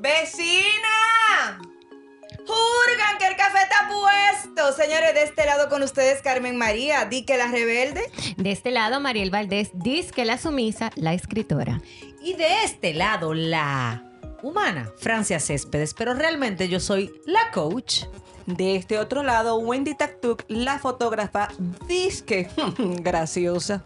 ¡Vecina! ¡Jurgan que el café está puesto! Señores, de este lado con ustedes Carmen María, di que la rebelde. De este lado Mariel Valdés, dice que la sumisa, la escritora. Y de este lado la humana, Francia Céspedes, pero realmente yo soy la coach. De este otro lado, Wendy Taktuk, la fotógrafa, disque graciosa.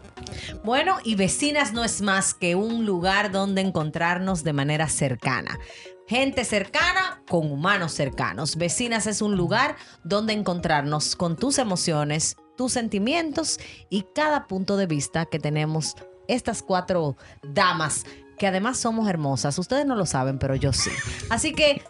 Bueno, y Vecinas no es más que un lugar donde encontrarnos de manera cercana. Gente cercana con humanos cercanos. Vecinas es un lugar donde encontrarnos con tus emociones, tus sentimientos y cada punto de vista que tenemos estas cuatro damas que además somos hermosas. Ustedes no lo saben, pero yo sí. Así que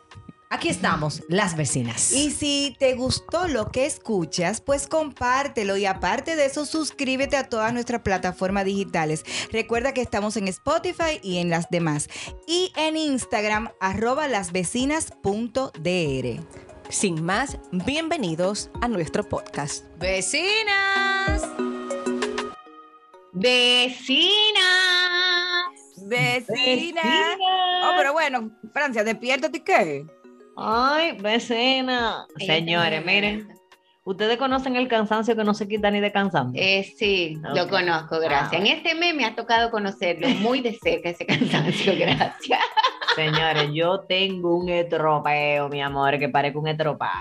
aquí estamos, las vecinas. Y si te gustó lo que escuchas, pues compártelo y aparte de eso, suscríbete a todas nuestras plataformas digitales. Recuerda que estamos en Spotify y en las demás. Y en Instagram, arroba lasvecinas.dr. Sin más, bienvenidos a nuestro podcast. Vecinas. Vecinas. Vecinas. Oh, pero bueno, Francia, despiértate y qué. Ay, vecina. Señores, miren. ¿Ustedes conocen el cansancio que no se quita ni de cansancio? Eh, sí, lo Ok. conozco, gracias. Ah, En este mes me ha tocado conocerlo muy de cerca, ese cansancio, gracias. Señores, yo tengo un estropeo, mi amor, que parece un estropa.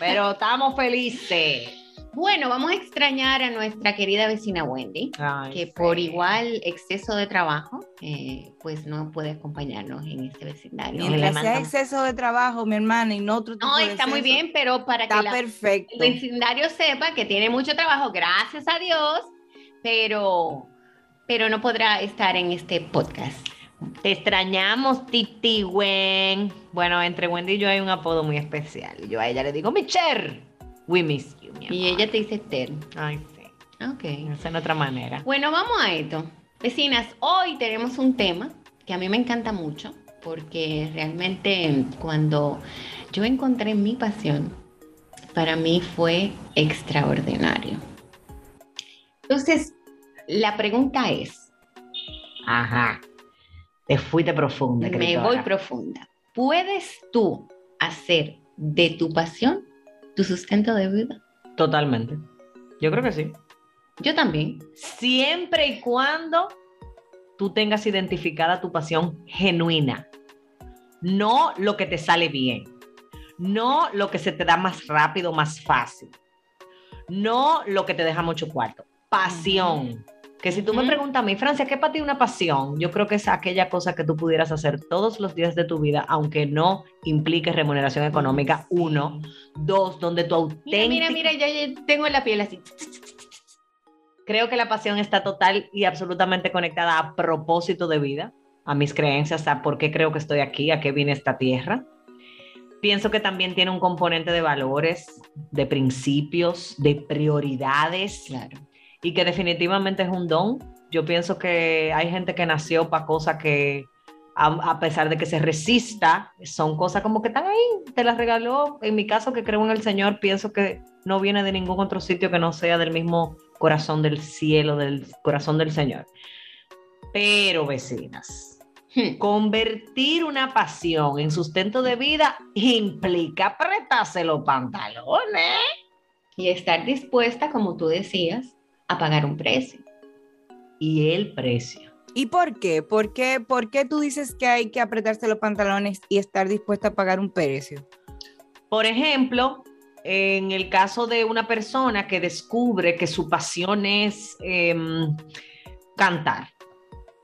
Pero estamos felices. Bueno, vamos a extrañar a nuestra querida vecina Wendy, Ay, que sí. por igual exceso de trabajo, eh, pues no puede acompañarnos en este vecindario. le Mientras sea exceso de trabajo, mi hermana, y no otro tipo No, de está muy bien, pero para que Está la- perfecto. el vecindario sepa que tiene mucho trabajo, gracias a Dios, pero, pero no podrá estar en este podcast. Te extrañamos, Titi Wen. Bueno, entre Wendy y yo hay un apodo muy especial. Yo a ella le digo, Michelle. We miss you, mi Y ella te dice Ter. Ay, sí. Ok. Esa es otra manera. Bueno, vamos a esto. Vecinas, hoy tenemos un tema que a mí me encanta mucho porque realmente cuando yo encontré mi pasión, para mí fue extraordinario. Entonces, la pregunta es, Ajá. Te fuiste profunda. me voy profunda. ¿Puedes tú hacer de tu pasión tu sustento de vida? Totalmente. Yo creo que sí. Yo también. Siempre y cuando tú tengas identificada tu pasión genuina. No lo que te sale bien. No lo que se te da más rápido, más fácil. No lo que te deja mucho cuarto. Pasión. Que si tú me preguntas a mí, Francia, ¿qué es para ti una pasión? Yo creo que es aquella cosa que tú pudieras hacer todos los días de tu vida, aunque no implique remuneración económica. Uno. Dos, donde tu Mira, auténtica... mira, mira, ya, ya tengo la piel así. Creo que la pasión está total y absolutamente conectada a propósito de vida, a mis creencias, a por qué creo que estoy aquí, a qué viene esta tierra. Pienso que también tiene un componente de valores, de principios, de prioridades Claro. Y que definitivamente es un don. Yo pienso que hay gente que nació para cosas que, a, a pesar de que se resista, son cosas como que están ahí, te las regaló. En mi caso, que creo en el Señor, pienso que no viene de ningún otro sitio que no sea del mismo corazón del cielo, del corazón del Señor. Pero, vecinas, Hmm. convertir una pasión en sustento de vida implica apretarse los pantalones. Y estar dispuesta, como tú decías, a pagar un precio. Y el precio. ¿Y por qué? ¿Por qué? ¿Por qué tú dices que hay que apretarse los pantalones y estar dispuesta a pagar un precio? Por ejemplo, en el caso de una persona que descubre que su pasión es em, cantar.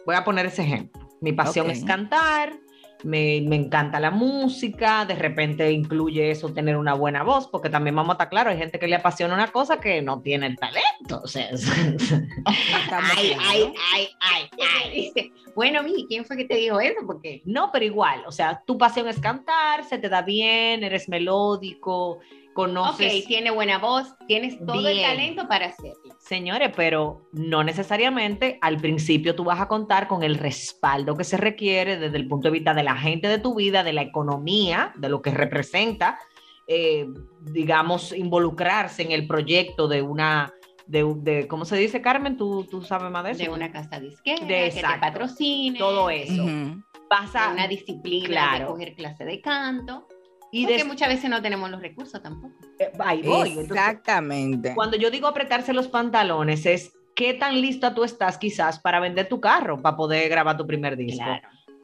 Voy a poner ese ejemplo. Mi pasión es cantar, me, me encanta la música, de repente incluye eso tener una buena voz, porque también vamos a estar claros, hay gente que le apasiona una cosa que no tiene el talento. O sea, es- Estamos Ay, claros. ay, ay, ay, ay. Dice, bueno, Miki, ¿quién fue que te dijo eso? Porque no, pero igual, o sea, tu pasión es cantar, se te da bien, eres melódico, conoces... ok, tiene buena voz, tienes todo el Bien. talento para hacerlo. Señores, pero no necesariamente al principio tú vas a contar con el respaldo que se requiere desde el punto de vista de la gente de tu vida, de la economía, de lo que representa, eh, digamos, involucrarse en el proyecto de una, de, de- ¿cómo se dice, Carmen? ¿Tú, tú sabes más de eso? De una casa disquera, De- que te patrocine. Todo eso. Ujú. Vas a- de una disciplina, claro. de coger clase de canto. Y porque des- muchas veces no tenemos los recursos tampoco. eh, ahí voy. Entonces, Exactamente. Cuando yo digo apretarse los pantalones es qué tan lista tú estás quizás para vender tu carro, para poder grabar tu primer disco,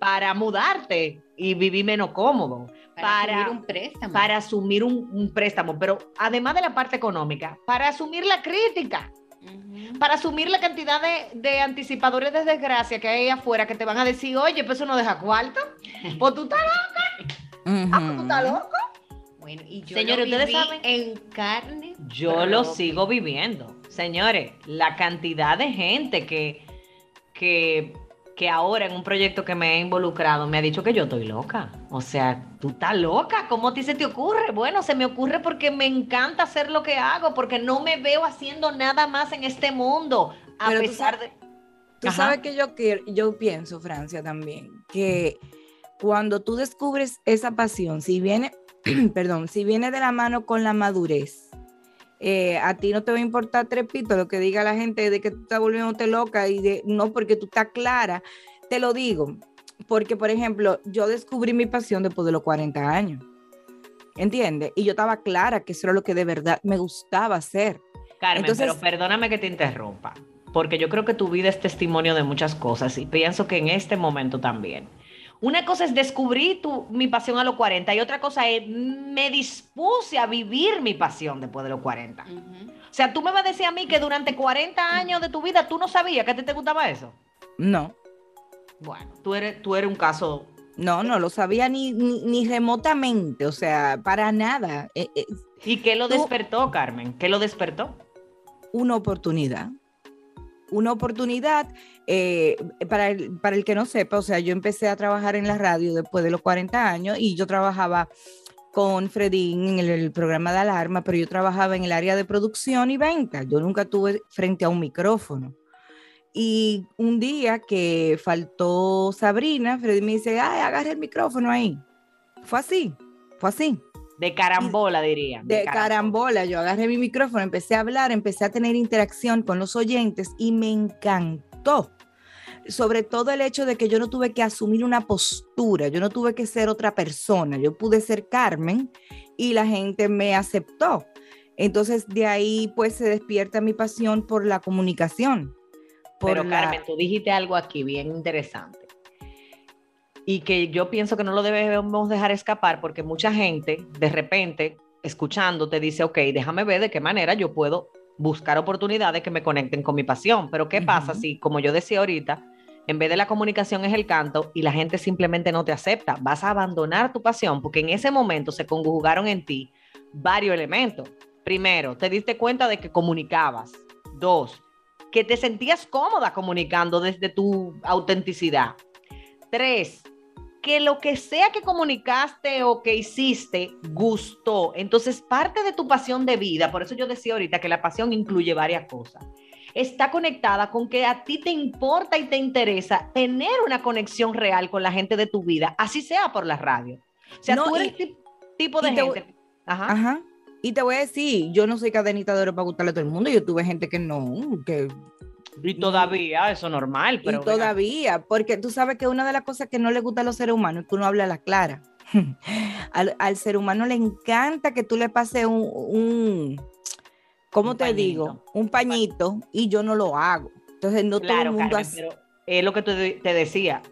para mudarte y vivir menos cómodo, Para, Para- asumir un préstamo. para asumir un, un préstamo, pero además de la parte económica, para asumir la crítica, para asumir la cantidad de, de anticipadores de desgracia que hay afuera que te van a decir, oye, pues eso no deja cuarto, pues tú estás, ah, pues tú estás loco. Bueno, y yo Señores, lo ustedes saben- en carne. Yo lo sigo viviendo. Señores, la cantidad de gente que, que, que ahora en un proyecto que me he involucrado me ha dicho que yo estoy loca. O sea, tú estás loca. ¿Cómo a ti se te ocurre? Bueno, se me ocurre porque me encanta hacer lo que hago, porque no me veo haciendo nada más en este mundo. A Pero tú pesar de. Tú Ajá. sabes que yo, quiero- yo pienso, Francia, también, que cuando tú descubres esa pasión, si viene, perdón, si viene de la mano con la madurez, eh, a ti no te va a importar tres pitos lo que diga la gente de que tú estás volviéndote loca y de no porque tú estás clara. Te lo digo, porque por ejemplo, yo descubrí mi pasión después de los 40 años. ¿Entiendes? Y yo estaba clara que eso era lo que de verdad me gustaba hacer. Carmen, Entonces- pero perdóname que te interrumpa, porque yo creo que tu vida es testimonio de muchas cosas y pienso que en este momento también. Una cosa es descubrir tu, mi pasión a los 40 y otra cosa es me dispuse a vivir mi pasión después de los 40. Ujú. O sea, tú me vas a decir a mí que durante 40 años de tu vida tú no sabías que a ti te gustaba eso. No, Bueno, tú eres, tú eres un caso. No, no lo sabía ni, ni, ni remotamente, o sea, para nada. Eh, eh, ¿Y qué lo Tú- despertó, Carmen? ¿Qué lo despertó? una oportunidad. Una oportunidad, eh, para, el, para el que no sepa, o sea, yo empecé a trabajar en la radio después de los 40 años y yo trabajaba con Fredín en el, el programa de alarma, pero yo trabajaba en el área de producción y venta. Yo nunca tuve frente a un micrófono. Y un día que faltó Sabrina, Freddy me dice, ay, agarra el micrófono ahí. Fue así, fue así. De carambola, diría. De carambola, yo agarré mi micrófono, empecé a hablar, empecé a tener interacción con los oyentes y me encantó. Sobre todo el hecho de que yo no tuve que asumir una postura, yo no tuve que ser otra persona, yo pude ser Carmen y la gente me aceptó. Entonces de ahí pues se despierta mi pasión por la comunicación. Por Pero la- Carmen, tú dijiste algo aquí bien interesante. Y que yo pienso que no lo debemos dejar escapar porque mucha gente de repente escuchando te dice, ok, déjame ver de qué manera yo puedo buscar oportunidades que me conecten con mi pasión. Pero ¿qué pasa si, como yo decía ahorita, en vez de la comunicación es el canto y la gente simplemente no te acepta? Vas a abandonar tu pasión porque en ese momento se conjugaron en ti varios elementos. Primero, te diste cuenta de que comunicabas. Dos, que te sentías cómoda comunicando desde tu autenticidad. Tres, que lo que sea que comunicaste o que hiciste gustó. Entonces, parte de tu pasión de vida, por eso yo decía ahorita que la pasión incluye varias cosas, está conectada con que a ti te importa y te interesa tener una conexión real con la gente de tu vida, así sea por la radio. O sea, No, tú eres y- tip- tipo de te gente. Ajá. Ajá. Y te voy a decir, yo no soy cadenita de oro para gustarle a todo el mundo. Yo tuve gente que no, que Y todavía, eso es normal, pero. y todavía, porque tú sabes que una de las cosas que no le gusta a los seres humanos es que uno habla a la clara. al, al ser humano le encanta que tú le pases un, un ¿cómo Un te digo? pañito. Un pañito y yo no lo hago. Entonces no todo Claro, el mundo Carmen, hace- pero es lo que te, te decía.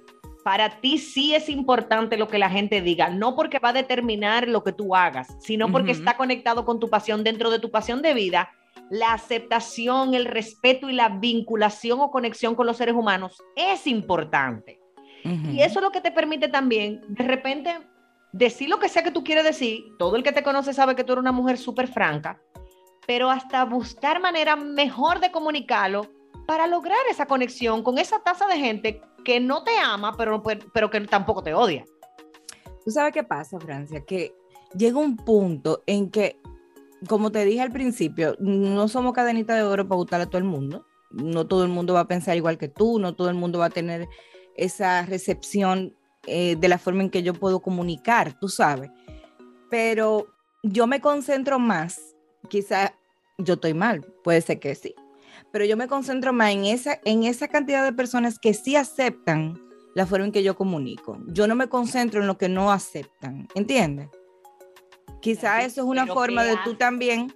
Para ti sí es importante lo que la gente diga, no porque va a determinar lo que tú hagas, sino porque Ujú. está conectado con tu pasión. Dentro de tu pasión de vida, la aceptación, el respeto y la vinculación o conexión con los seres humanos es importante. Ujú. Y eso es lo que te permite también, de repente, decir lo que sea que tú quieres decir. Todo el que te conoce sabe que tú eres una mujer súper franca, pero hasta buscar manera mejor de comunicarlo para lograr esa conexión con esa tasa de gente que no te ama, pero, pero que tampoco te odia. ¿Tú sabes qué pasa, Francia? Que llega un punto en que, como te dije al principio, no somos cadenitas de oro para gustarle a todo el mundo. No todo el mundo va a pensar igual que tú, no todo el mundo va a tener esa recepción eh, de la forma en que yo puedo comunicar, tú sabes. Pero yo me concentro más, quizá yo estoy mal, puede ser que sí, pero yo me concentro más en esa, en esa cantidad de personas que sí aceptan la forma en que yo comunico. Yo no me concentro en lo que no aceptan, ¿entiendes? Quizá eso es una Pero forma ¿qué de tú también.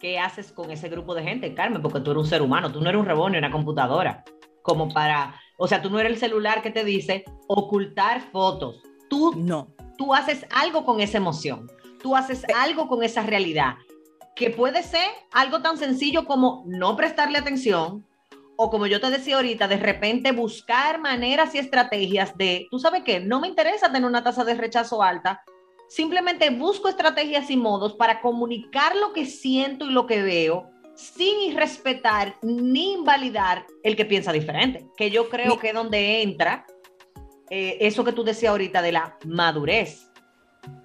¿Qué haces con ese grupo de gente, Carmen? Porque tú eres un ser humano, tú no eres un robot ni una computadora. Como para, o sea, tú no eres el celular que te dice ocultar fotos. Tú, No. tú haces algo con esa emoción, tú haces algo con esa realidad, que puede ser algo tan sencillo como no prestarle atención, o como yo te decía ahorita, de repente buscar maneras y estrategias de, tú sabes qué, no me interesa tener una tasa de rechazo alta, simplemente busco estrategias y modos para comunicar lo que siento y lo que veo sin irrespetar ni invalidar el que piensa diferente, que yo creo que es donde entra eh, eso que tú decías ahorita de la madurez.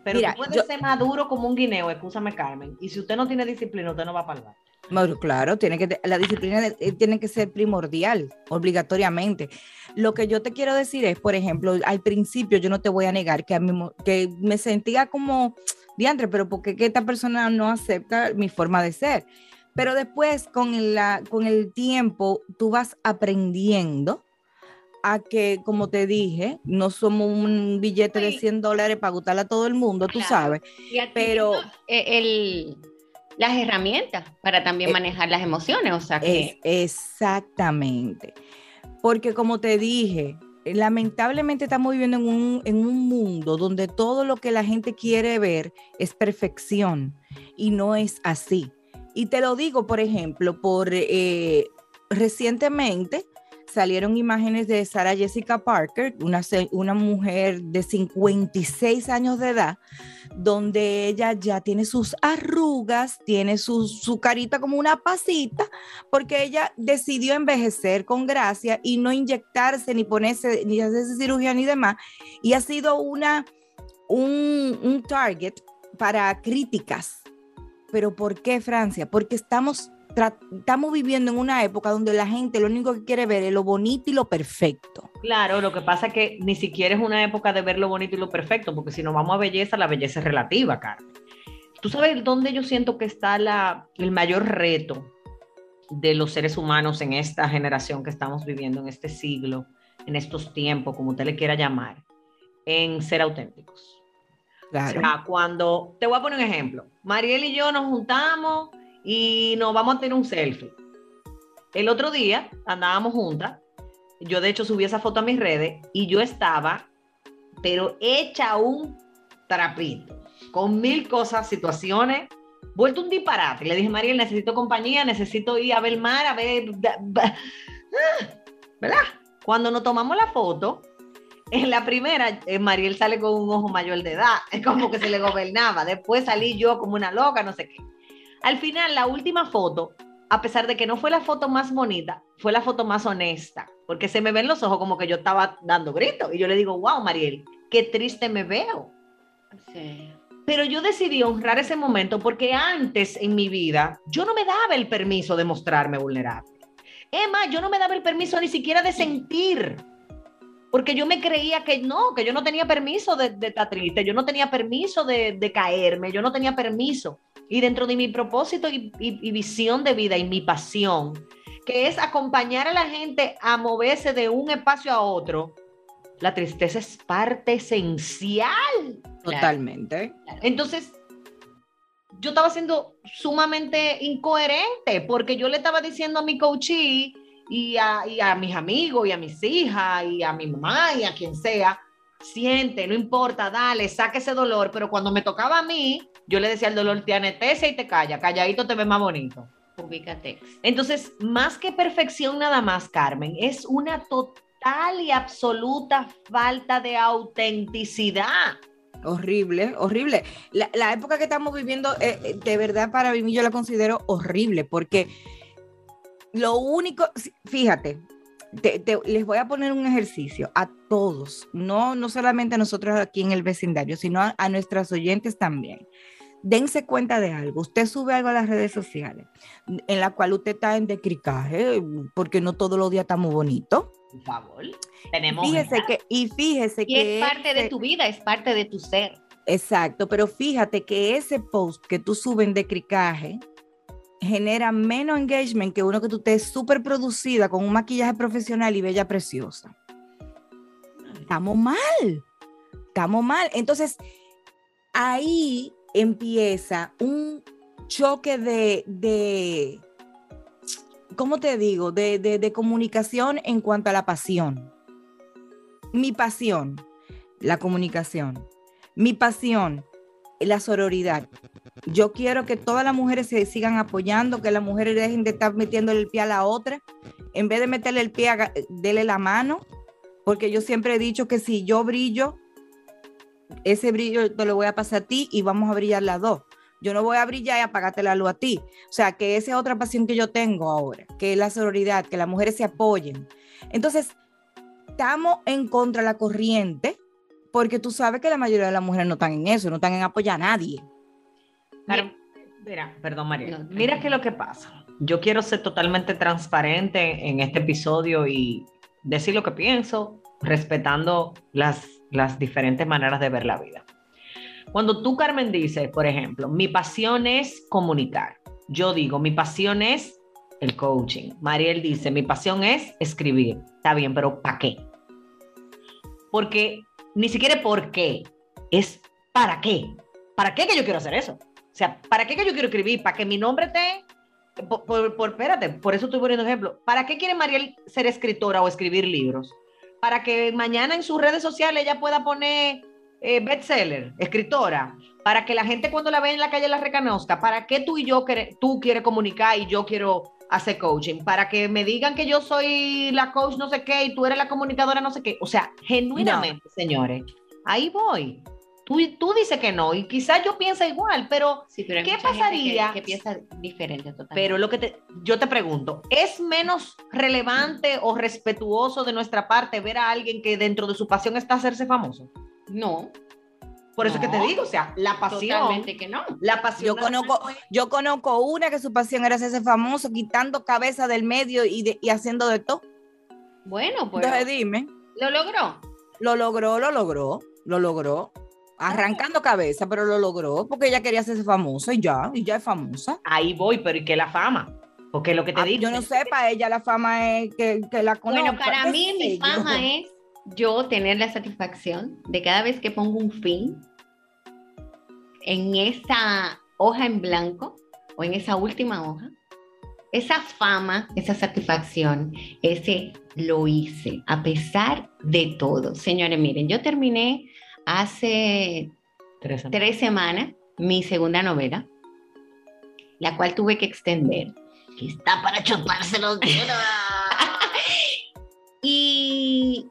Pero Mira, tú puedes yo- ser maduro como un guineo, escúchame Carmen, y si usted no tiene disciplina, usted no va bar. Bueno, claro, tiene que, la disciplina de- eh, tiene que ser primordial, obligatoriamente. Lo que yo te quiero decir es, por ejemplo, al principio yo no te voy a negar que, a mí, que me sentía como, diantre, pero ¿por qué que esta persona no acepta mi forma de ser? Pero después, con el, la, con el tiempo, tú vas aprendiendo a que, como te dije, no somos un billete de Sí. 100 dólares para gustarle a todo el mundo, tú sabes. Y Pero- eh, el, las herramientas para también Eh, manejar las emociones. O sea que Es, exactamente. Porque como te dije, lamentablemente estamos viviendo en un, en un mundo donde todo lo que la gente quiere ver es perfección y no es así. Y te lo digo, por ejemplo, por eh, recientemente salieron imágenes de Sarah Jessica Parker, una, una mujer de 56 años de edad, donde ella ya tiene sus arrugas, tiene su, su carita como una pasita, porque ella decidió envejecer con gracia y no inyectarse, ni ponerse, ni hacerse cirugía ni demás. Y ha sido una, un, un target para críticas. ¿Pero por qué Francia? Porque estamos, estamos viviendo en una época donde la gente lo único que quiere ver es lo bonito y lo perfecto. Claro, lo que pasa es que ni siquiera es una época de ver lo bonito y lo perfecto, porque si nos vamos a belleza, la belleza es relativa, Carmen. ¿Tú sabes dónde yo siento que está la, el mayor reto de los seres humanos en esta generación que estamos viviendo, en este siglo, en estos tiempos, como usted le quiera llamar? En ser auténticos. Claro. O sea, cuando, te voy a poner un ejemplo. Mariel y yo nos juntamos y nos vamos a tener un selfie. El otro día andábamos juntas. Yo de hecho subí esa foto a mis redes y yo estaba, pero hecha un trapito, con mil cosas, situaciones, vuelto un disparate. Le dije, Mariel, necesito compañía, necesito ir a ver el mar, a ver... ah, ¿Verdad? Cuando nos tomamos la foto, en la primera, eh, Mariel sale con un ojo mayor de edad, es como que se le gobernaba. Después salí yo como una loca, no sé qué. Al final, la última foto, a pesar de que no fue la foto más bonita, fue la foto más honesta, porque se me ven los ojos como que yo estaba dando gritos. Y yo le digo, wow, Mariel, qué triste me veo. sí. Pero yo decidí honrar ese momento porque antes en mi vida yo no me daba el permiso de mostrarme vulnerable. Más, yo no me daba el permiso ni siquiera de sentir. Porque yo me creía que no, que yo no tenía permiso de, de estar triste, yo no tenía permiso de, de caerme, yo no tenía permiso. Y dentro de mi propósito y, y- y visión de vida y mi pasión, que es acompañar a la gente a moverse de un espacio a otro, la tristeza es parte esencial Totalmente. entonces, yo estaba siendo sumamente incoherente porque yo le estaba diciendo a mi coachee y a, y a mis amigos y a mis hijas y a mi mamá y a quien sea, siente, no importa, dale, saque ese dolor, pero cuando me tocaba a mí, yo le decía al dolor, te anestesia y te calla, calladito te ves más bonito. Ubícate. Entonces, más que perfección nada más, Carmen, es una total y absoluta falta de autenticidad. Horrible, horrible. La, la época que estamos viviendo, eh, eh, de verdad, para mí yo la considero horrible, porque lo único, fíjate, te- te- les voy a poner un ejercicio a todos, no, no solamente a nosotros aquí en el vecindario, sino a, a nuestras oyentes también. Dense cuenta de algo. Usted sube algo a las redes sociales en la cual usted está en decricaje, porque no todos los días estamos bonitos. Por favor. Tenemos. Fíjese que, y fíjese Y que. es parte de tu vida, es parte de tu ser. Exacto, pero fíjate que ese post que tú subes de cricaje genera menos engagement que uno que tú estés súper producida con un maquillaje profesional y bella preciosa. estamos mal, estamos mal. Entonces, ahí empieza un choque de, de ¿cómo te digo? De, de, de comunicación en cuanto a la pasión. Mi pasión, la comunicación. Mi pasión, la sororidad. Yo quiero que todas las mujeres se sigan apoyando, que las mujeres dejen de estar metiéndole el pie a la otra. En vez de meterle el pie, dele la mano, porque yo siempre he dicho que si yo brillo, ese brillo te lo voy a pasar a ti y vamos a brillar las dos. Yo no voy a brillar y apagarte la luz a ti. O sea, que esa es otra pasión que yo tengo ahora, que es la sororidad, que las mujeres se apoyen. Entonces, estamos en contra de la corriente, porque tú sabes que la mayoría de las mujeres no están en eso, no están en apoyar a nadie. Claro, mira, perdón María. No, mira que lo que pasa. Yo quiero ser totalmente transparente en este episodio y decir lo que pienso, respetando las, las diferentes maneras de ver la vida. Cuando tú, Carmen, dices, por ejemplo, mi pasión es comunicar. Yo digo, mi pasión es el coaching. Mariel dice, mi pasión es escribir. Está bien, pero ¿para qué? Porque ni siquiera por qué, es para qué. ¿Para qué que yo quiero hacer eso? O sea, ¿para qué que yo quiero escribir? ¿Para que mi nombre esté? Por, por- por- espérate, por eso estoy poniendo ejemplo. ¿Para qué quiere Mariel ser escritora o escribir libros? Para que mañana en sus redes sociales ella pueda poner eh, bestseller, escritora. Para que la gente cuando la ve en la calle la reconozca. ¿Para qué tú y yo, tú quieres comunicar y yo quiero hacer coaching? Para que me digan que yo soy la coach no sé qué y tú eres la comunicadora no sé qué. O sea, genuinamente, señores, ahí voy. Tú, tú dices que no y quizás yo piense igual, pero Sí, pero hay ¿Qué pasaría? Que, que piensa diferente totalmente. Pero lo que te, yo te pregunto, ¿es menos relevante o respetuoso de nuestra parte ver a alguien que dentro de su pasión está hacerse famoso? no, Por eso es que te No. digo, o sea, la pasión, totalmente que no. la pasión. Yo conozco, yo conozco una que su pasión era hacerse famoso, quitando cabeza del medio y, de- y haciendo de todo. Bueno, pues Entonces dime, lo logró. lo logró, lo logró, lo logró. Arrancando cabeza, pero lo logró porque ella quería hacerse famosa y ya, y ya es famosa. Ahí voy, pero ¿y qué la fama? Porque lo que te Ah, digo. yo no sé, para ella la fama es que, que la conozca. Bueno, para mí mi yo. fama es yo tener la satisfacción de cada vez que pongo un fin en esa hoja en blanco o en esa última hoja, esa fama, esa satisfacción, ese lo hice a pesar de todo. Señores, miren, yo terminé hace Tres semanas mi segunda novela, la cual tuve que extender. Que está para chuparse los dedos. Y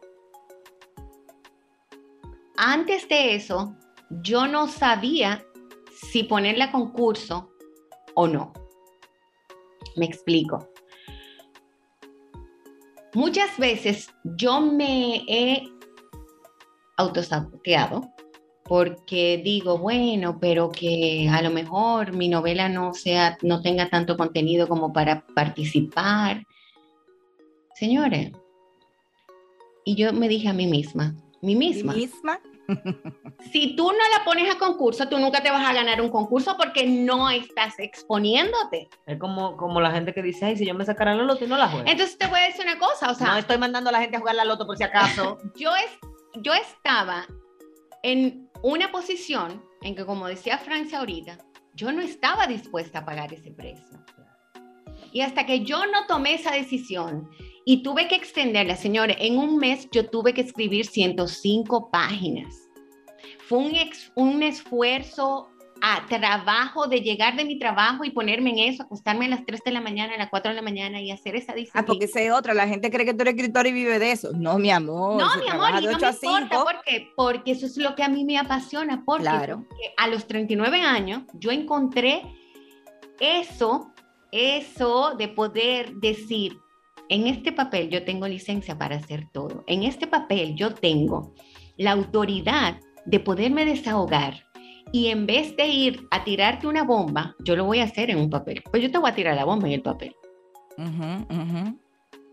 antes de eso, yo no sabía si ponerla a concurso o no. Me explico. Muchas veces yo me he autosaboteado porque digo, bueno, pero que a lo mejor mi novela no sea, no tenga tanto contenido como para participar. Señores, y yo me dije a mí misma, mí ¿Ti misma, misma? si tú no la pones a concurso, tú nunca te vas a ganar un concurso porque no estás exponiéndote. Es como, como la gente que dice, ay, si yo me sacara la loto y no la juego. Entonces te voy a decir una cosa, o sea, no estoy mandando a la gente a jugar la loto por si acaso. yo, es, yo estaba en una posición en que, como decía Francia ahorita, yo no estaba dispuesta a pagar ese precio. Y hasta que yo no tomé esa decisión y tuve que extenderla, señores, en un mes yo tuve que escribir 105 páginas. Fue un, un esfuerzo a trabajo de llegar de mi trabajo y ponerme en eso, acostarme a las 3 de la mañana, a las 4 de la mañana y hacer esa disciplina. Ah, porque esa es otra. La gente cree que tú eres escritor y vive de eso. No, mi amor. No, mi amor, y no 8 me importa, 5. ¿por qué? Porque eso es lo que a mí me apasiona, porque, Claro. porque a los 39 años yo encontré eso, eso de poder decir, en este papel yo tengo licencia para hacer todo, en este papel yo tengo la autoridad de poderme desahogar y en vez de ir a tirarte una bomba, yo lo voy a hacer en un papel, pues yo te voy a tirar la bomba en el papel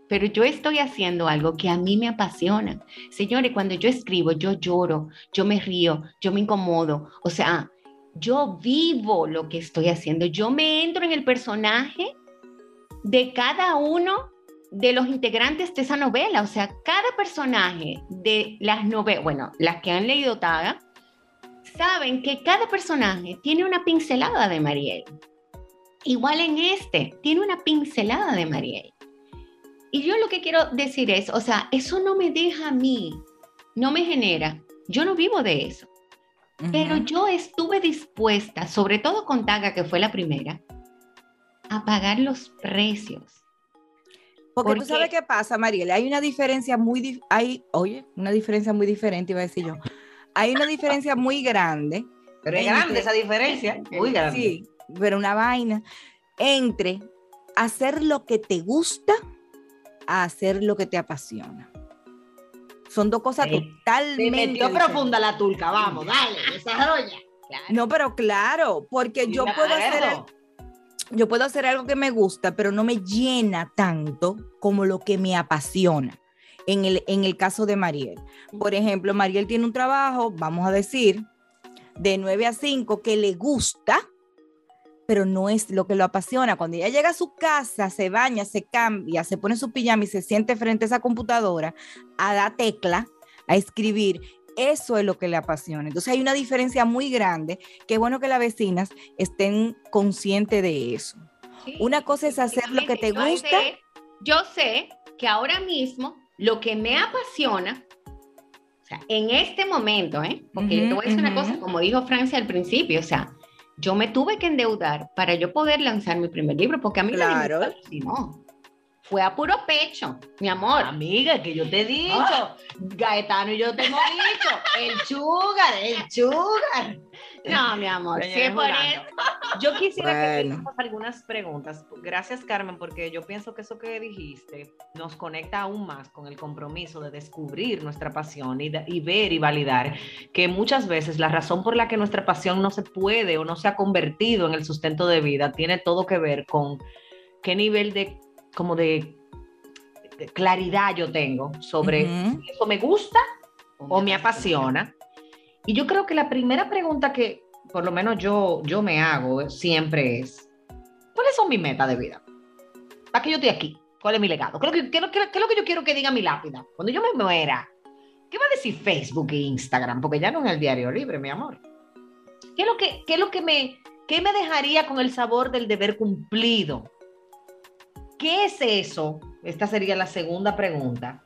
pero yo estoy haciendo algo que a mí me apasiona. Señores, cuando yo escribo, yo lloro, yo me río, yo me incomodo. O sea, yo vivo lo que estoy haciendo. Yo me entro en el personaje de cada uno de los integrantes de esa novela. O sea, cada personaje de las novelas, bueno, las que han leído Taga, saben que cada personaje tiene una pincelada de Mariel. Igual en este, tiene una pincelada de Mariel. Y yo lo que quiero decir es, o sea, eso no me deja a mí, no me genera, yo no vivo de eso. Pero yo estuve dispuesta, sobre todo con Taga, que fue la primera, a pagar los precios. Porque tú sabes qué pasa, Mariela. Hay una diferencia muy, hay, oye, una diferencia muy diferente, iba a decir yo. Hay una diferencia muy grande. Pero es grande esa diferencia, muy grande. Sí, pero una vaina entre hacer lo que te gusta a hacer lo que te apasiona. Son dos cosas Sí. totalmente Se metió profunda la turca, vamos, dale, desarrolla. No, pero claro, porque yo puedo hacer yo puedo hacer algo que me gusta, pero no me llena tanto como lo que me apasiona. En el, en el caso de Mariel. Por ejemplo, Mariel tiene un trabajo, vamos a decir, de 9 a 5 que le gusta, pero no es lo que lo apasiona. Cuando ella llega a su casa, se baña, se cambia, se pone su pijama y se siente frente a esa computadora a dar tecla, a escribir, eso es lo que le apasiona. Entonces hay una diferencia muy grande. Qué bueno que las vecinas estén conscientes de eso. Sí, Una cosa es hacer lo que te yo gusta. sé- yo sé que ahora mismo lo que me apasiona, o sea, en este momento, ¿eh? porque yo te voy a decir una cosa, como dijo Francia al principio, o sea, yo me tuve que endeudar para yo poder lanzar mi primer libro, porque a mí nadie me Claro. patrocinó. Fue a puro pecho, mi amor. Amiga, que yo te he dicho, Gaetano y yo te hemos dicho, el sugar, el sugar. No, mi amor. Es por eso. Yo quisiera que Bueno. hiciéramos algunas preguntas. Gracias, Carmen, porque yo pienso que eso que dijiste nos conecta aún más con el compromiso de descubrir nuestra pasión y, de- y ver y validar que muchas veces la razón por la que nuestra pasión no se puede o no se ha convertido en el sustento de vida tiene todo que ver con qué nivel de como de, de claridad yo tengo sobre Ujú. si eso me gusta o me apasiona. Y yo creo que la primera pregunta que por lo menos yo, yo me hago siempre es, ¿cuáles son mis metas de vida? ¿Para qué yo estoy aquí? ¿Cuál es mi legado? ¿Qué es lo que, yo quiero que diga mi lápida? Cuando yo me muera, ¿qué va a decir Facebook e Instagram? Porque ya no es el diario libre, mi amor. ¿Qué es lo que, qué lo que me, qué me dejaría con el sabor del deber cumplido? ¿Qué es eso? Esta sería la segunda pregunta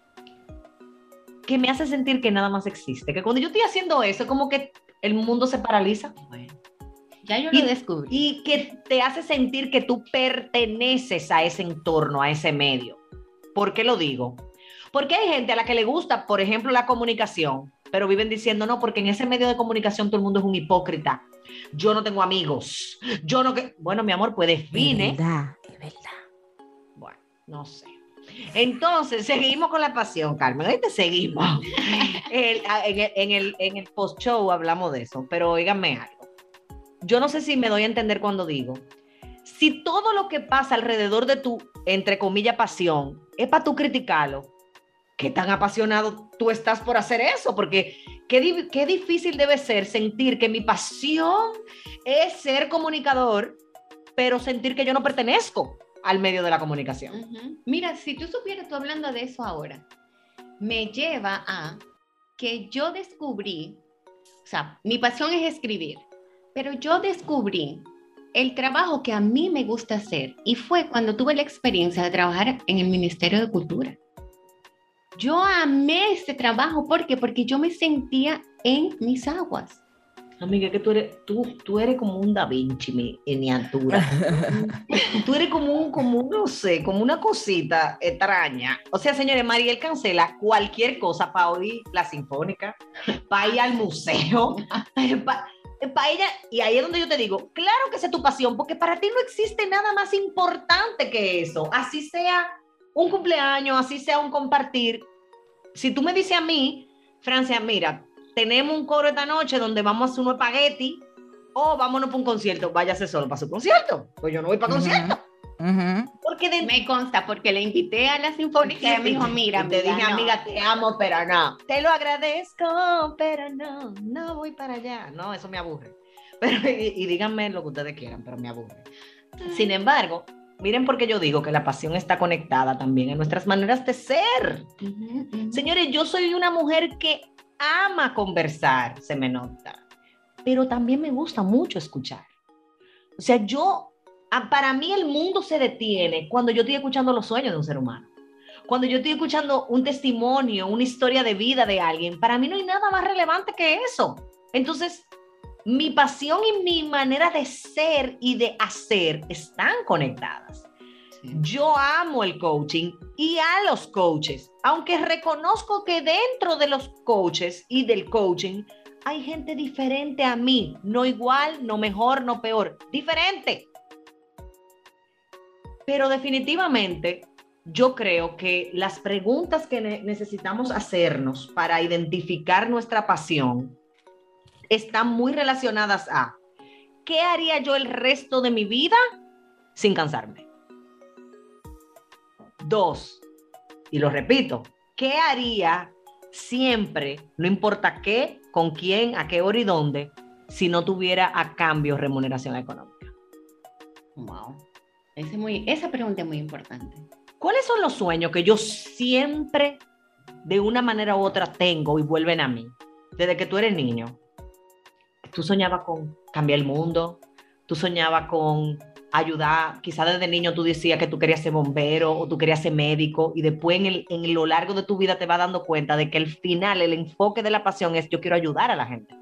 que me hace sentir que nada más existe. Que cuando yo estoy haciendo eso, es como que el mundo se paraliza. Ya yo Y- lo descubrí. Y que te hace sentir que tú perteneces a ese entorno, a ese medio. ¿Por qué lo digo? Porque hay gente a la que le gusta, por ejemplo, la comunicación, pero viven diciendo, no, porque en ese medio de comunicación todo el mundo es un hipócrita. Yo no tengo amigos. Yo no que... Bueno, mi amor, pues define. Es verdad, es verdad. Bueno, no sé. Entonces, seguimos con la pasión, Carmen. Ahorita seguimos. En el, post-show hablamos de eso, pero oíganme algo. Yo no sé si me doy a entender cuando digo, si todo lo que pasa alrededor de tu, entre comillas, pasión, es para tú criticarlo, ¿qué tan apasionado tú estás por hacer eso? Porque qué, qué difícil debe ser sentir que mi pasión es ser comunicador, pero sentir que yo no pertenezco al medio de la comunicación. Mira, si tú supieras, tú hablando de eso ahora, me lleva a que yo descubrí, o sea, mi pasión es escribir, pero yo descubrí el trabajo que a mí me gusta hacer y fue cuando tuve la experiencia de trabajar en el Ministerio de Cultura. Yo amé este trabajo, ¿por qué? Porque yo me sentía en mis aguas. Amiga, que tú eres, tú, tú eres como un Da Vinci mi- en miniatura. tú eres como un, como un, no sé, como una cosita extraña. O sea, señores, Mariel cancela cualquier cosa para oír la sinfónica, para ir al museo, para ella, y ahí es donde yo te digo, claro que esa es tu pasión, porque para ti no existe nada más importante que eso, así sea un cumpleaños, así sea un compartir. Si tú me dices a mí, Francia, mira, tenemos un coro esta noche donde vamos a hacer un espagueti o vámonos para un concierto, váyase solo para su concierto, pues yo no voy para Ujú. concierto, Ujú. porque de Me consta porque le invité a la sinfónica y me dijo, mira, te dije, no". amiga, te amo, pero no. Te lo agradezco, pero no, no voy para allá. No, eso me aburre. Pero, y, y díganme lo que ustedes quieran, pero me aburre. Sin embargo, miren porque yo digo que la pasión está conectada también en nuestras maneras de ser. Ujú, ujú. Señores, yo soy una mujer que ama conversar, se me nota, pero también me gusta mucho escuchar. O sea, yo, a- para mí el mundo se detiene cuando yo estoy escuchando los sueños de un ser humano. Cuando yo estoy escuchando un testimonio, una historia de vida de alguien, para mí no hay nada más relevante que eso. Entonces, mi pasión y mi manera de ser y de hacer están conectadas. Yo amo el coaching y a los coaches, aunque reconozco que dentro de los coaches y del coaching hay gente diferente a mí, no igual, no mejor, no peor, diferente. Pero definitivamente yo creo que las preguntas que ne- necesitamos hacernos para identificar nuestra pasión están muy relacionadas a ¿qué haría yo el resto de mi vida sin cansarme? Dos, y lo repito, ¿qué haría siempre, no importa qué, con quién, a qué hora y dónde, si no tuviera a cambio remuneración económica? Wow. Ese muy, esa pregunta es muy importante. ¿Cuáles son los sueños que yo siempre, de una manera u otra, tengo y vuelven a mí? Desde que tú eres niño. Tú soñabas con cambiar el mundo, tú soñabas con ayudar, quizás desde niño tú decías que tú querías ser bombero o tú querías ser médico y después en, el, en lo largo de tu vida te vas dando cuenta de que al final el enfoque de la pasión es yo quiero ayudar a la gente.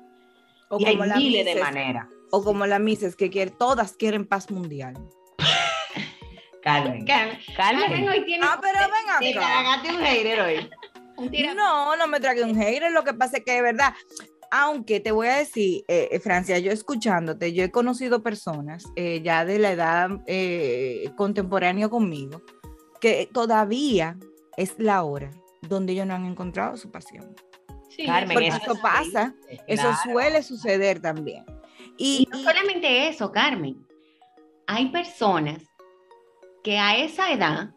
O y hay como la miles de maneras. O como la Mises, que quiere, todas quieren paz mundial. Carmen. Carmen, Carmen hoy tiene Ah, pero ven Te acá. tragaste un hater hoy. No, no me trague un hater, lo que pasa es que de verdad, aunque te voy a decir, eh, eh, Francia, yo escuchándote, yo he conocido personas eh, ya de la edad eh, contemporánea conmigo, que todavía es la hora donde ellos no han encontrado su pasión. Sí, Carmen, Porque eso eso es pasa, eso Claro. suele suceder también. Y Y, no y- solamente eso, Carmen. Hay personas que a esa edad,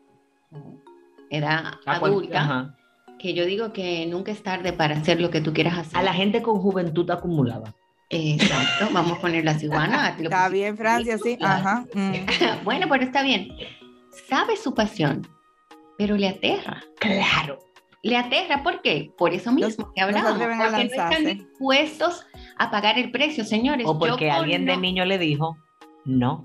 edad adulta. Que yo digo que nunca es tarde para hacer lo que tú quieras hacer. A la gente con juventud acumulada. Exacto, vamos a Juana. te lo está bien, Francia, sí, ajá. mm. Bueno, pero está bien. Sabe su pasión, pero le aterra. Claro. Le aterra, ¿por qué? Por eso mismo que no se hablamos. porque no están dispuestos a pagar el precio, señores. O porque Yo alguien de niño le dijo, no,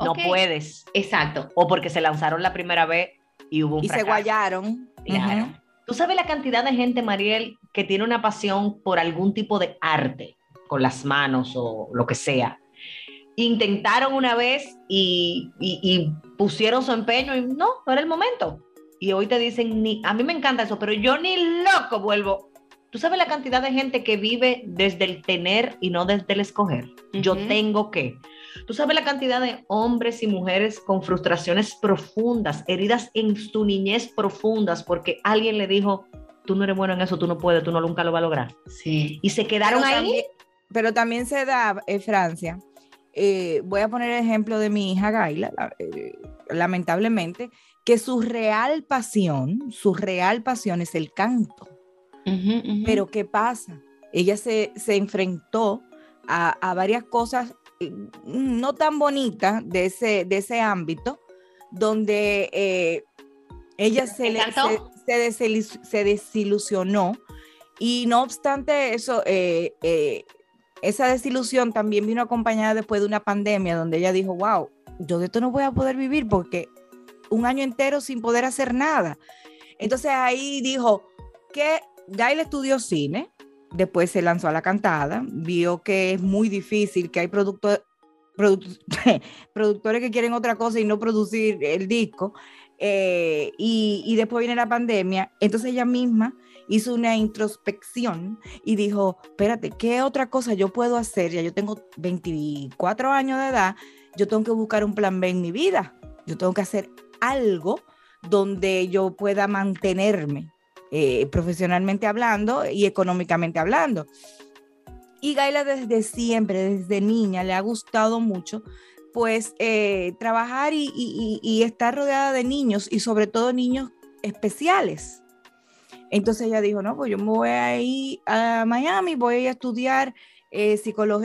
no puedes. Exacto. O porque se lanzaron la primera vez y hubo un Y se guayaron. Claro. Tú sabes la cantidad de gente, Mariel, que tiene una pasión por algún tipo de arte, con las manos o lo que sea. Intentaron una vez y, y- y pusieron su empeño y no, no era el momento. Y hoy te dicen, ni, a mí me encanta eso, pero yo ni loco vuelvo. Tú sabes la cantidad de gente que vive desde el tener y no desde el escoger. Yo tengo que. Tú sabes la cantidad de hombres y mujeres con frustraciones profundas, heridas en su niñez profundas, porque alguien le dijo, tú no eres bueno en eso, tú no puedes, tú no nunca lo vas a lograr. Sí. Y se quedaron pero ahí. También, pero también se da en Francia. eh, voy a poner el ejemplo de mi hija Gaila, la- eh, lamentablemente, que su real pasión, su real pasión es el canto. Ujú. Pero ¿qué pasa? Ella se, se enfrentó a, a varias cosas eh, no tan bonitas de ese, de ese ámbito, donde eh, ella se, le- se, se desilusionó. Y no obstante eso, eh, eh, esa desilusión también vino acompañada después de una pandemia donde ella dijo, wow, yo de esto no voy a poder vivir porque un año entero sin poder hacer nada. Entonces ahí dijo que Gail estudió cine, después se lanzó a la cantada, vio que es muy difícil, que hay producto- produ- productores que quieren otra cosa y no producir el disco, eh, y, y después viene la pandemia, entonces ella misma hizo una introspección y dijo, espérate, ¿qué otra cosa yo puedo hacer? Ya yo tengo 24 años de edad, yo tengo que buscar un plan B en mi vida, yo tengo que hacer algo donde yo pueda mantenerme eh, profesionalmente hablando y económicamente hablando. Y Gaila desde siempre, desde niña, le ha gustado mucho, pues, eh, trabajar y, y- estar rodeada de niños y sobre todo niños especiales. Entonces ella dijo, no, pues yo me voy a ir a Miami, voy a estudiar eh,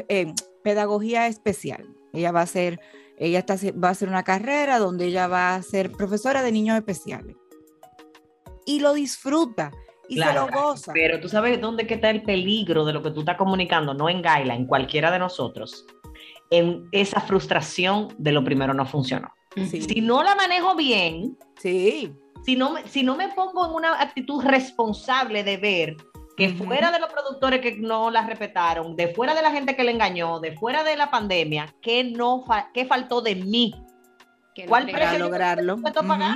eh, pedagogía especial. Ella va a ser Ella está, va a hacer una carrera donde ella va a ser profesora de niños especiales. Y lo disfruta y Claro, se lo goza. Pero tú sabes dónde que está el peligro de lo que tú estás comunicando, no en Gaila, en cualquiera de nosotros, en esa frustración de lo primero no funcionó. Sí. Si no la manejo bien, Sí. si no, me- si no me pongo en una actitud responsable de ver que fuera de los productores que no la respetaron, de fuera de la gente que le engañó, de fuera de la pandemia, ¿qué, no fa- qué faltó de mí? Que ¿Cuál precio lograrlo. dispuesto a Ujú. pagar?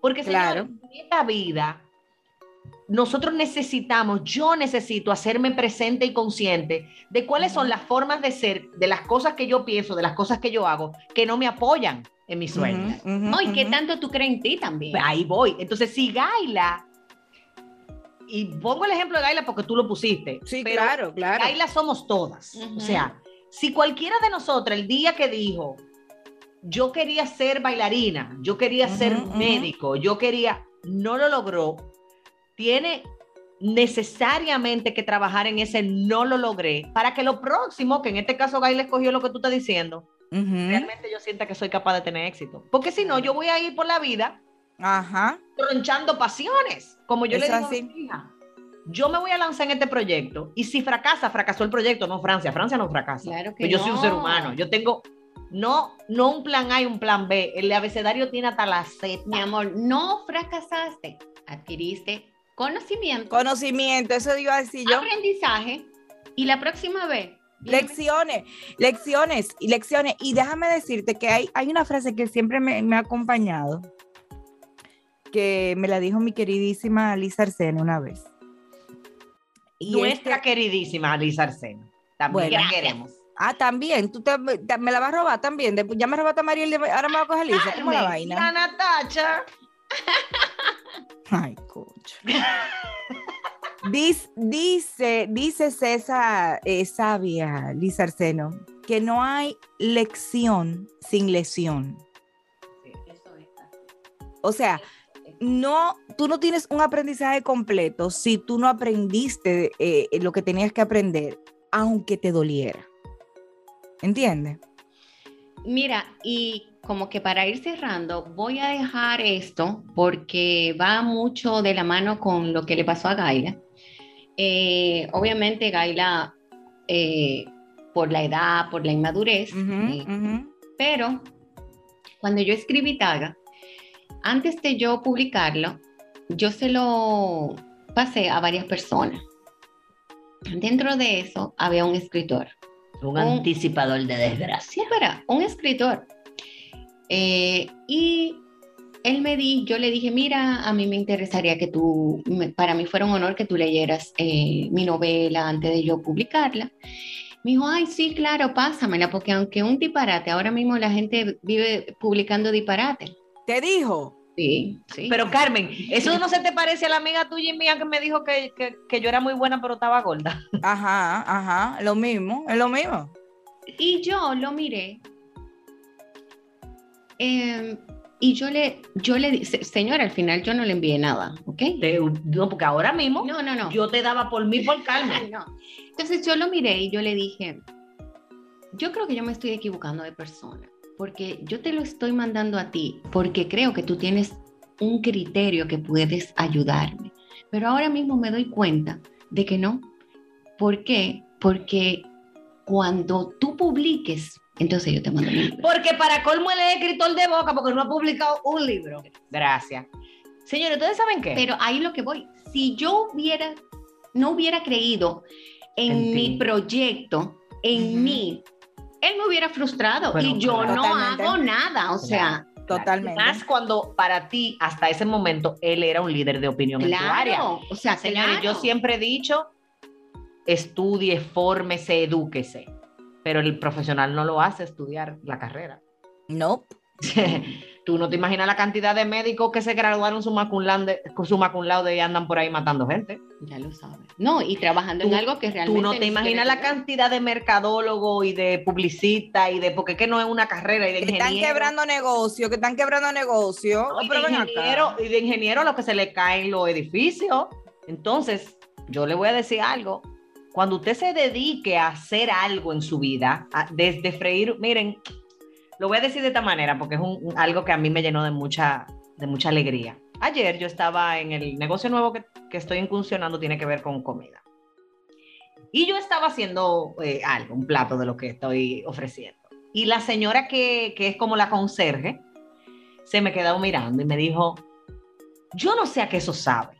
Porque, Claro. señores, en esta vida, nosotros necesitamos, yo necesito hacerme presente y consciente de cuáles son las formas de ser, de las cosas que yo pienso, de las cosas que yo hago, que no me apoyan en mis sueños. No, y qué tanto tú crees en ti también. Pues Ahí voy. Entonces, si Gaila, y pongo el ejemplo de Gaila porque tú lo pusiste, Sí, pero claro, claro. Gaila somos todas. O sea, si cualquiera de nosotras el día que dijo, yo quería ser bailarina, yo quería ser médico, yo quería, no lo logró, tiene necesariamente que trabajar en ese no lo logré para que lo próximo, que en este caso Gaila escogió lo que tú estás diciendo, Ujú. realmente yo sienta que soy capaz de tener éxito. Porque si no, yo voy a ir por la vida Ajá. tronchando pasiones, como yo le digo así. a mi hija. Yo me voy a lanzar en este proyecto y si fracasa, fracasó el proyecto, no Francia. Francia no fracasa. Claro que Pues yo soy un no. ser humano. Yo tengo no no un plan A y un plan B. El abecedario tiene hasta la Z. Mi amor, no fracasaste, adquiriste conocimiento, Conocimiento, eso iba a decir yo. aprendizaje y la próxima vez. Lecciones, lecciones y lecciones. Y déjame decirte que hay, hay una frase que siempre me, me ha acompañado, que me la dijo mi queridísima Lisa Arsene una vez. Y es Nuestra que- queridísima Lisa Arsena. También Bueno. la queremos. Ah, también, tú te, te- me la vas a robar también. Después, ya me robaste a Mariel, ahora me va a coger Lisa. ¿Cómo la La vaina? Natacha. Ay, cocho. Dice, dice, dice César eh, sabia, Lisa Arseno, que no hay lección sin lesión. O sea, no, tú no tienes un aprendizaje completo si tú no aprendiste eh, lo que tenías que aprender, aunque te doliera. ¿Entiendes? Mira, y como que para ir cerrando, voy a dejar esto porque va mucho de la mano con lo que le pasó a Gaila. Eh, obviamente Gaila, eh, por la edad, por la inmadurez, eh, pero cuando yo escribí Taga, antes de yo publicarlo, yo se lo pasé a varias personas. Dentro de eso había un escritor Un Un- anticipador de desgracia. Espera, un escritor. Eh, y él me di, yo le dije, mira, a mí me interesaría que tú, me- para mí fuera un honor que tú leyeras eh, mi novela antes de yo publicarla. Me dijo, ay, sí, claro, pásamela, porque aunque un disparate, ahora mismo la gente vive publicando disparate. Te dijo. Sí, sí. Pero Carmen, ¿eso no se te parece a la amiga tuya y mía que me dijo que, que- que yo era muy buena pero estaba gorda? Ajá, ajá, lo mismo, es lo mismo. Y yo lo miré. em, y yo le, yo le dije, señora, al final yo no le envié nada, ¿ok? Te- no, porque ahora mismo No, no, no. yo te daba por mí por Carmen. No. Entonces yo lo miré y yo le dije, yo creo que yo me estoy equivocando de persona, porque yo te lo estoy mandando a ti, porque creo que tú tienes un criterio que puedes ayudarme. Pero ahora mismo me doy cuenta de que no. ¿Por qué? Porque cuando tú publiques, entonces yo te mando mi libro. Porque para colmo él es escritor de boca porque no ha publicado un libro. Gracias. Señores, ¿ustedes saben qué? Pero ahí lo que voy. Si yo hubiera, no hubiera creído en, En mi proyecto, en mí, él me hubiera frustrado Bueno, y yo no hago nada. O sea, Totalmente. Más cuando para ti, hasta ese momento, él era un líder de opinión en tu área. claro. O sea, Señores, yo claro. siempre he dicho, estudie, fórmese, edúquese. Pero el profesional no lo hace estudiar la carrera. Nope. Tú no te imaginas la cantidad de médicos que se graduaron su macunlande, con su macunlaude y andan por ahí matando gente. Ya lo sabes. No, y trabajando Tú- en algo que realmente. Tú no te imaginas la cantidad de mercadólogos y de publicistas y de porque es que no es una carrera y de Que están quebrando negocios, que están quebrando negocios. No, y, pero de ingeniero, y de ingeniero a lo que se le caen los edificios. Entonces, yo le voy a decir algo. Cuando usted se dedique a hacer algo en su vida, a- desde freír, miren, lo voy a decir de esta manera porque es algo que a mí me llenó de mucha, alegría. Ayer yo estaba en el negocio nuevo que, que estoy incursionando, tiene que ver con comida. Y yo estaba haciendo eh, algo, un plato de lo que estoy ofreciendo. Y la señora que, que es como la conserje, se me quedó mirando y me dijo, yo no sé a qué eso sabe,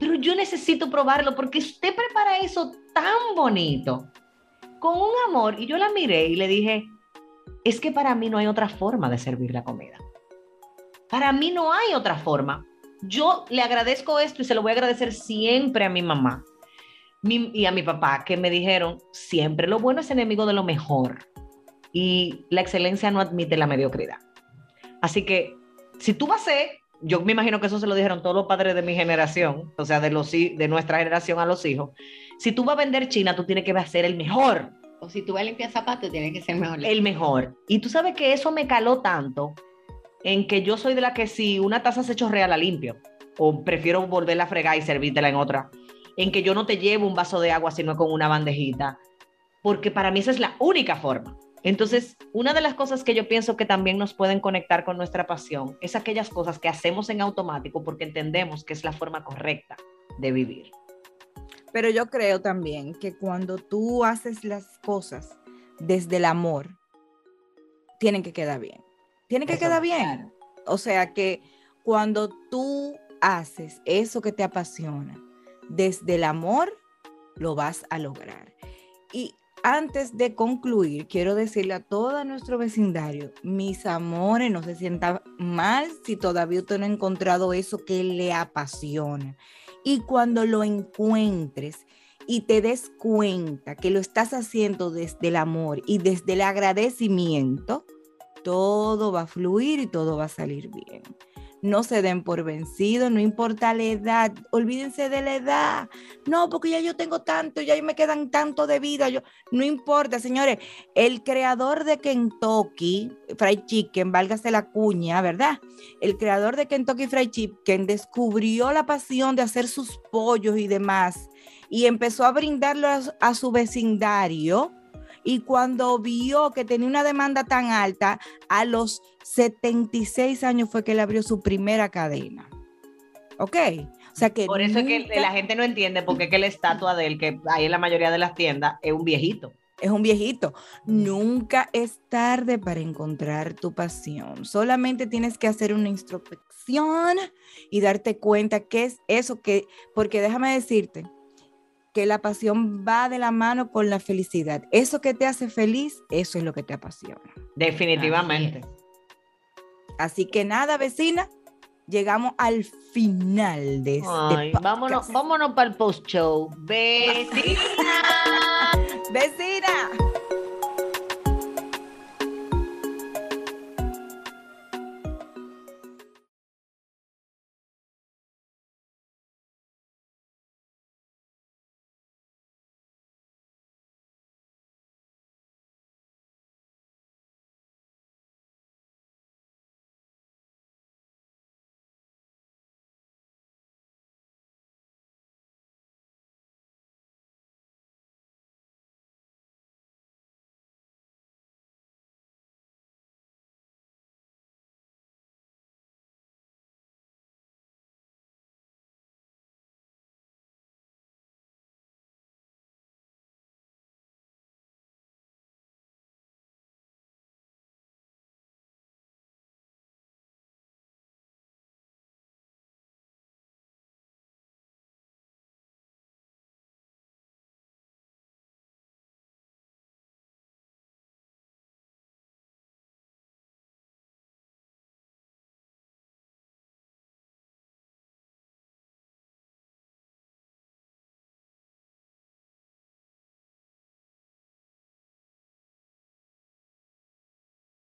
pero yo necesito probarlo porque usted prepara eso tan bonito, con un amor. Y yo la miré y le dije, es que para mí no hay otra forma de servir la comida. Para mí no hay otra forma. Yo le agradezco esto y se lo voy a agradecer siempre a mi mamá y a mi papá, que me dijeron, siempre lo bueno es enemigo de lo mejor. Y la excelencia no admite la mediocridad. Así que, si tú vas a ser, yo me imagino que eso se lo dijeron todos los padres de mi generación, o sea, de, los, de nuestra generación a los hijos. Si tú vas a vender China, tú tienes que ser el mejor, O si tú vas a limpiar zapatos, tiene que ser mejor. el mejor. Y tú sabes que eso me caló tanto en que yo soy de la que si una taza se chorrea la limpio, o prefiero volverla a fregar y servírtela en otra, en que yo no te llevo un vaso de agua sino con una bandejita, porque para mí esa es la única forma. Entonces, una de las cosas que yo pienso que también nos pueden conectar con nuestra pasión es aquellas cosas que hacemos en automático porque entendemos que es la forma correcta de vivir. Pero yo creo también que cuando tú haces las cosas desde el amor, tienen que quedar bien. Tienen que Eso, quedar bien. O sea que cuando tú haces eso que te apasiona desde el amor, lo vas a lograr. Y antes de concluir, quiero decirle a todo nuestro vecindario, mis amores, no se sientan mal si todavía usted no ha encontrado eso que le apasiona. Y cuando lo encuentres y te des cuenta que lo estás haciendo desde el amor y desde el agradecimiento, todo va a fluir y todo va a salir bien. No se den por vencidos, no importa la edad, olvídense de la edad. No, porque ya yo tengo tanto, ya me quedan tanto de vida. Yo, no importa, señores. El creador de Kentucky Fried Chicken, válgase la cuña, ¿verdad? El creador de Kentucky Fried Chicken descubrió la pasión de hacer sus pollos y demás y empezó a brindarlo a, su- a su vecindario. Y cuando vio que tenía una demanda tan alta, a los 76 años fue que él abrió su primera cadena. ¿Ok? O sea que Por eso es que la gente no entiende por qué es que la estatua de él, que hay en la mayoría de las tiendas, es un viejito. es un viejito. Nunca es tarde para encontrar tu pasión. Solamente tienes que hacer una introspección y darte cuenta qué es eso que, porque déjame decirte que la pasión va de la mano con la felicidad. Eso que te hace feliz, eso es lo que te apasiona. Definitivamente. Así que nada, vecina, llegamos al final de este Ay, vámonos, podcast. vámonos para el post show. Vecina. Vecina.